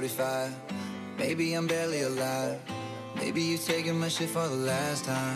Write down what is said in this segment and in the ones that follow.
645. Maybe I'm barely alive. Maybe you're taking my shit for the last time.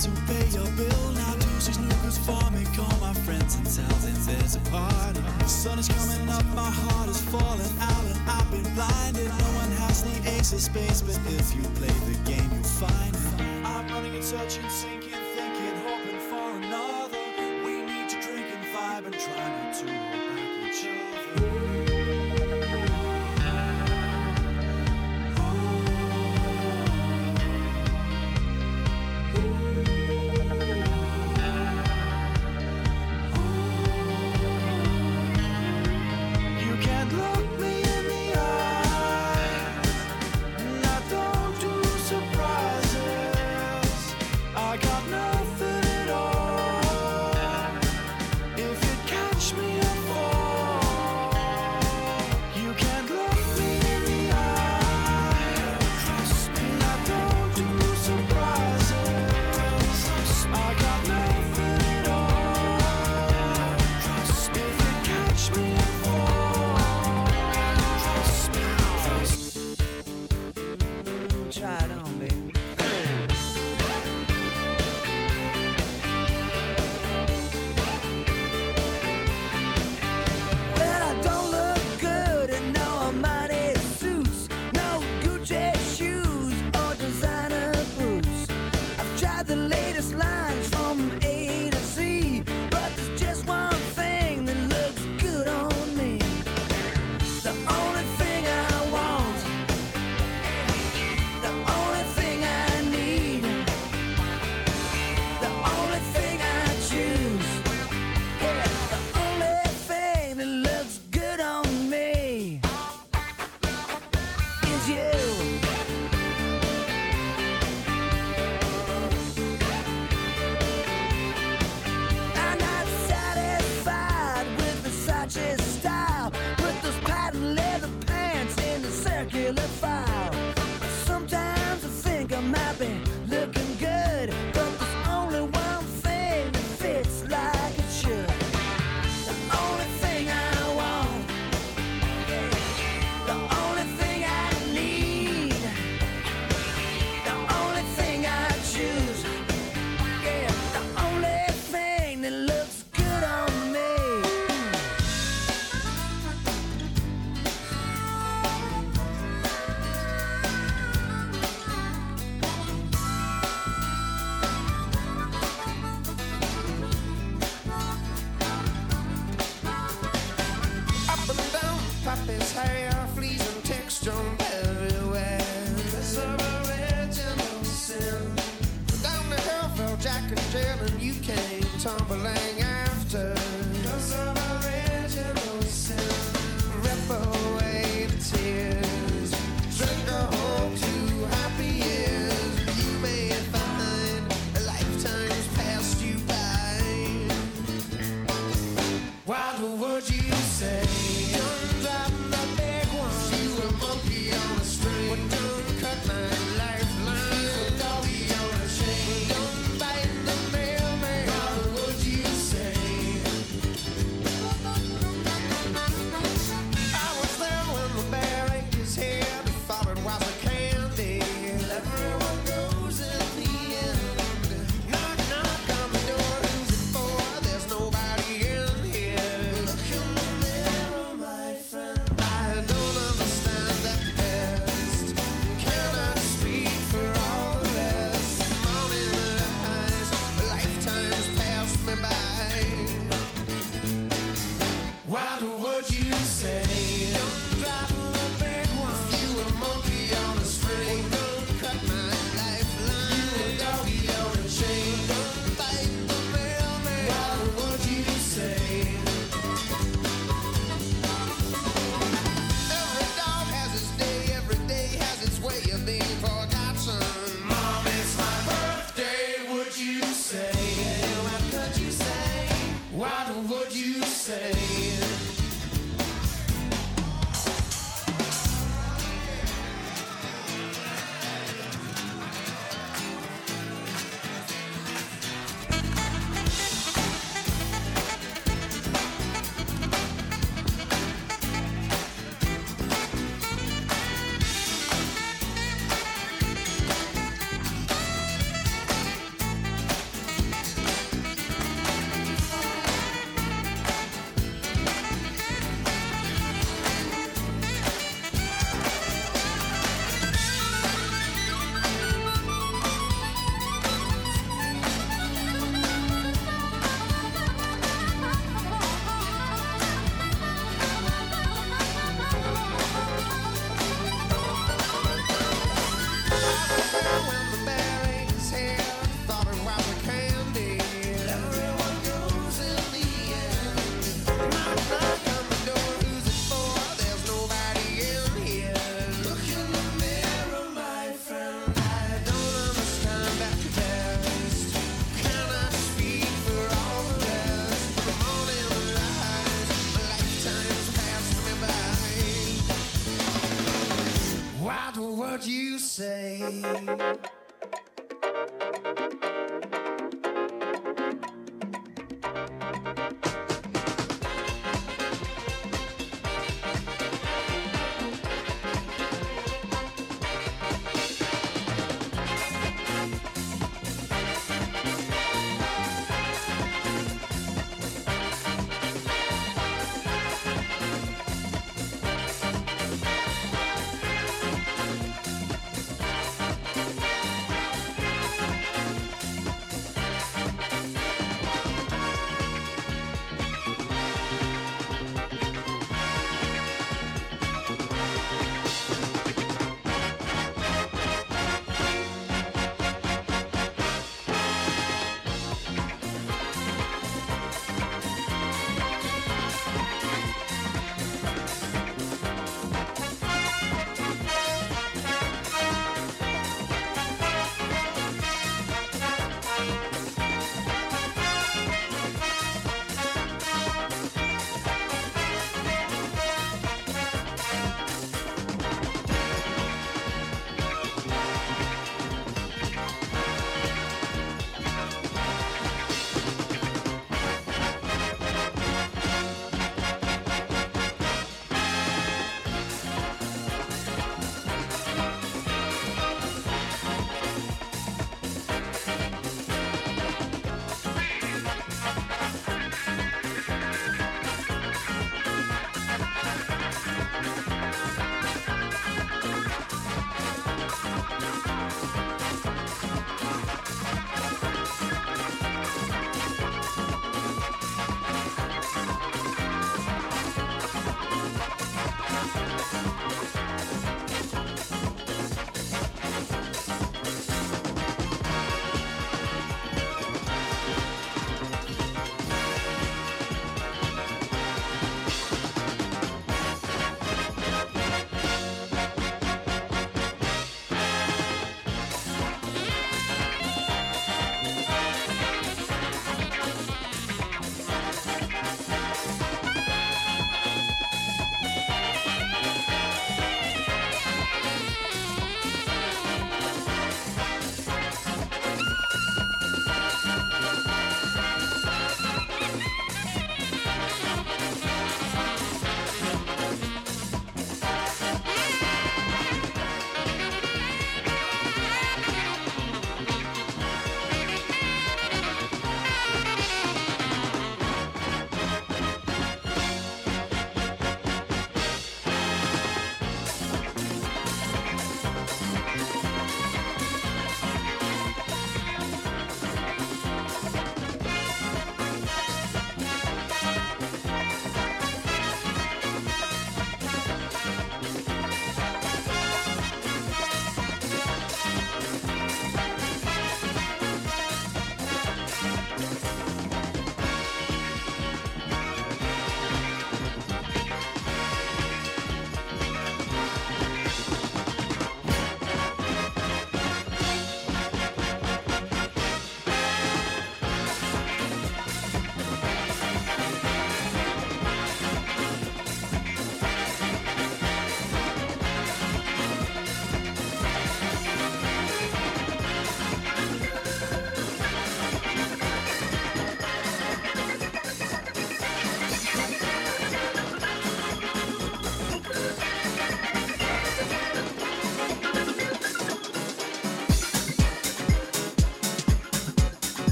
to pay your bill. Now do some snookers for me. Call my friends and tell them there's a party. The sun is coming up, my heart is falling out, and I've been blinded. No one has the ace of spades, but if you play the game, you'll find it. I'm running in search and see.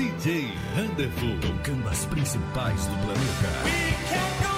DJ Randerful, tocando as principais do planeta.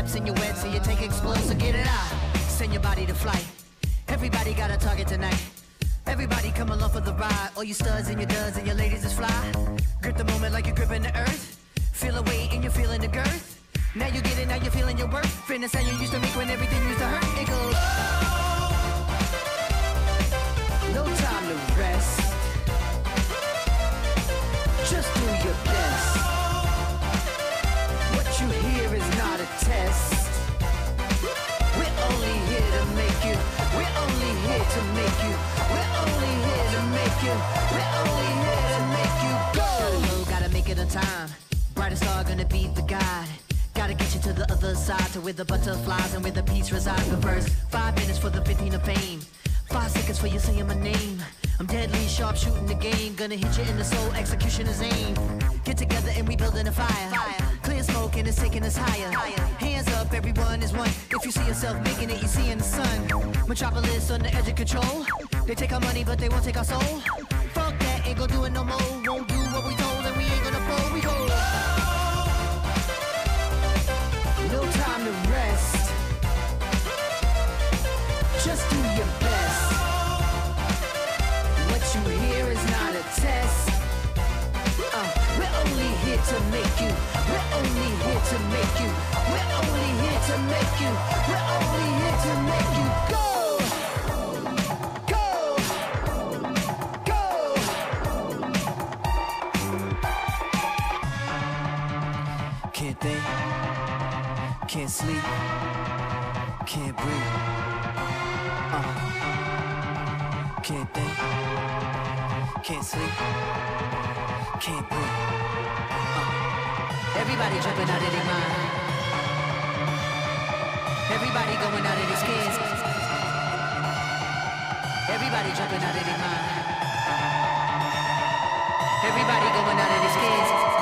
Depths in your wet, so you take explode, so get it out. Send your body to flight. Everybody got a target tonight. Everybody come along for the ride. All you studs and your is. Get together and we building a fire. Clear smoke and it's taking us higher. higher. Hands up, everyone is one. If you see yourself making it, you see in the sun. Metropolis on the edge of control. They take our money, but they won't take our soul. Fuck that, ain't gonna do it no more. Won't do what we told, and we ain't gonna fold. We go. No time to rest. Just do your best. What you hear is not a test. Only here to make you. We're only here to make you. We're only here to make you. We're only here to make you go. Go. Go. Can't think, can't sleep, can't breathe. Uh, can't think, can't sleep, can't breathe. Everybody jumping out of their mind. Everybody going out of their skins. Everybody jumping out of their mind. Everybody going out of their skins.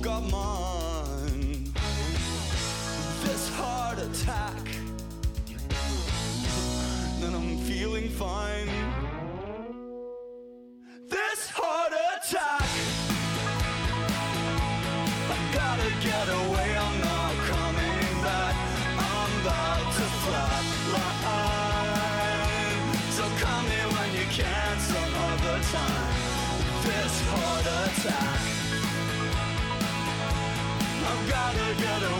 Got mine. I've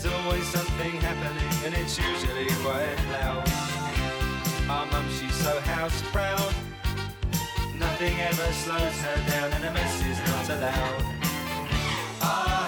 There's always something happening and it's usually quite loud. My mum, she's so house proud. Nothing ever slows her down and a mess is not allowed. Ah.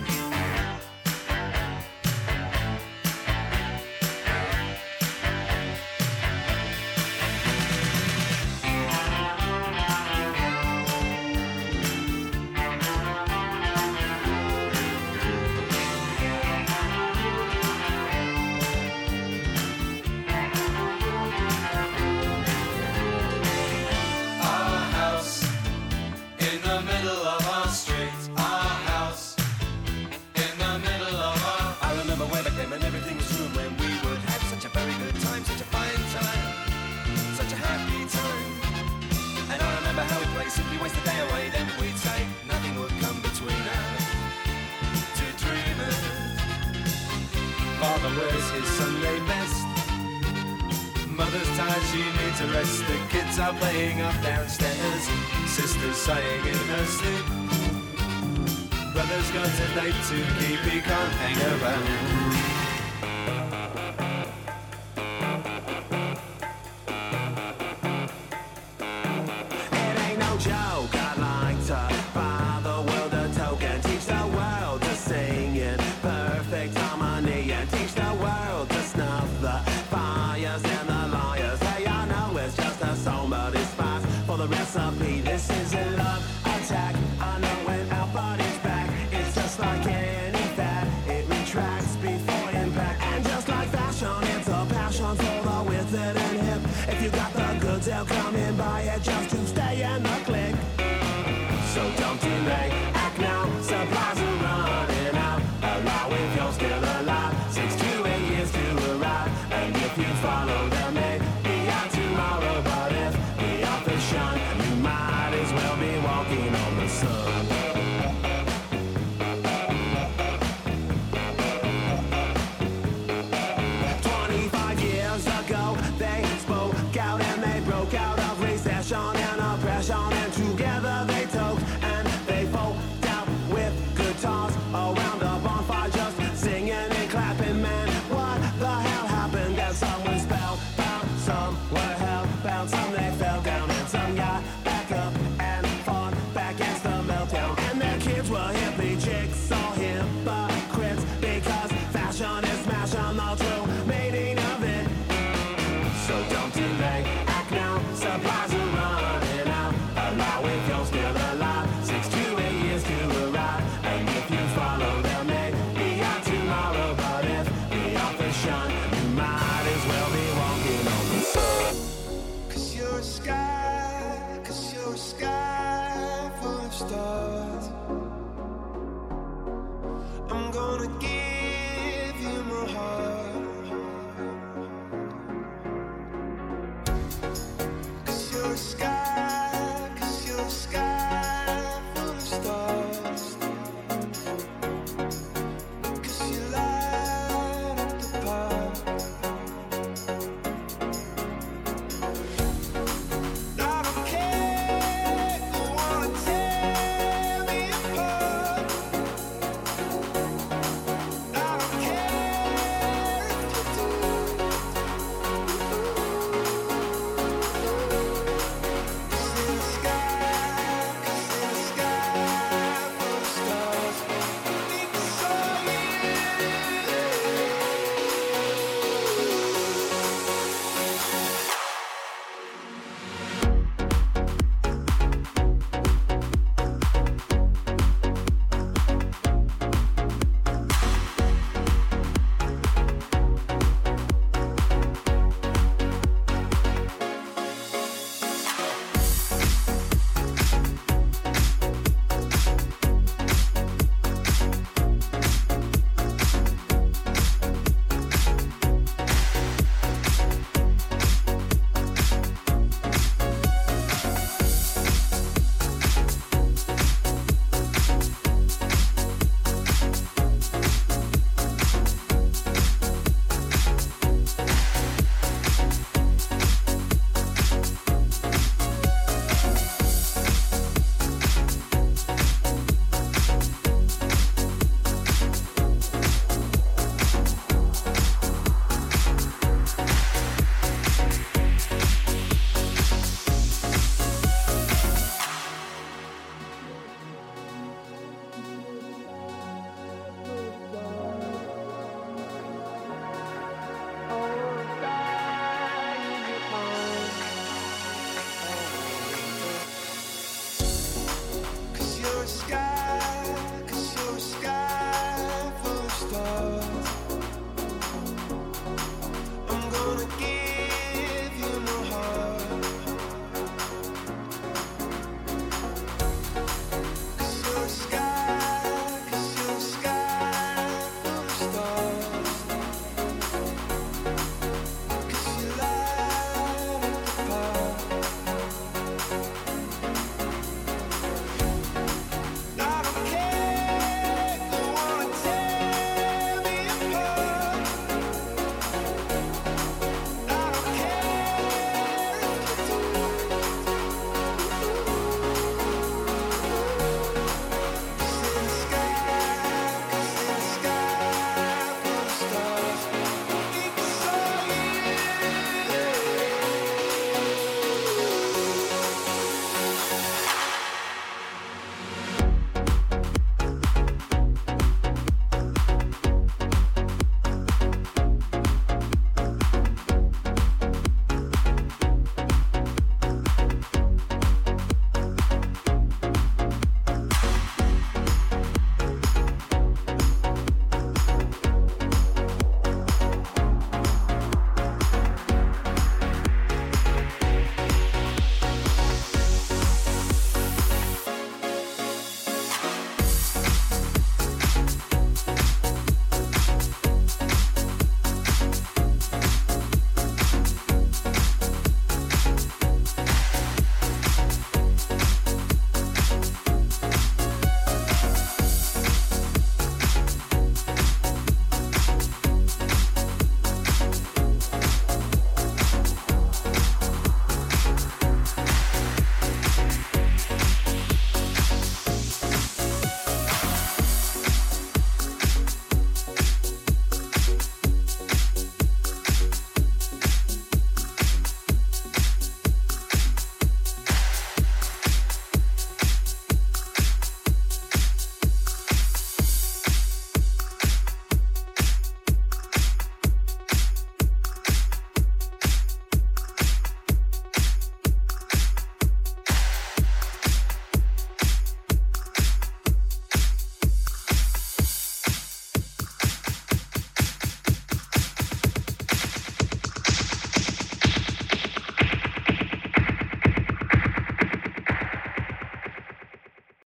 kids are playing up downstairs, sisters sighing in her sleep. Brother's got a date to keep, he can't hang around.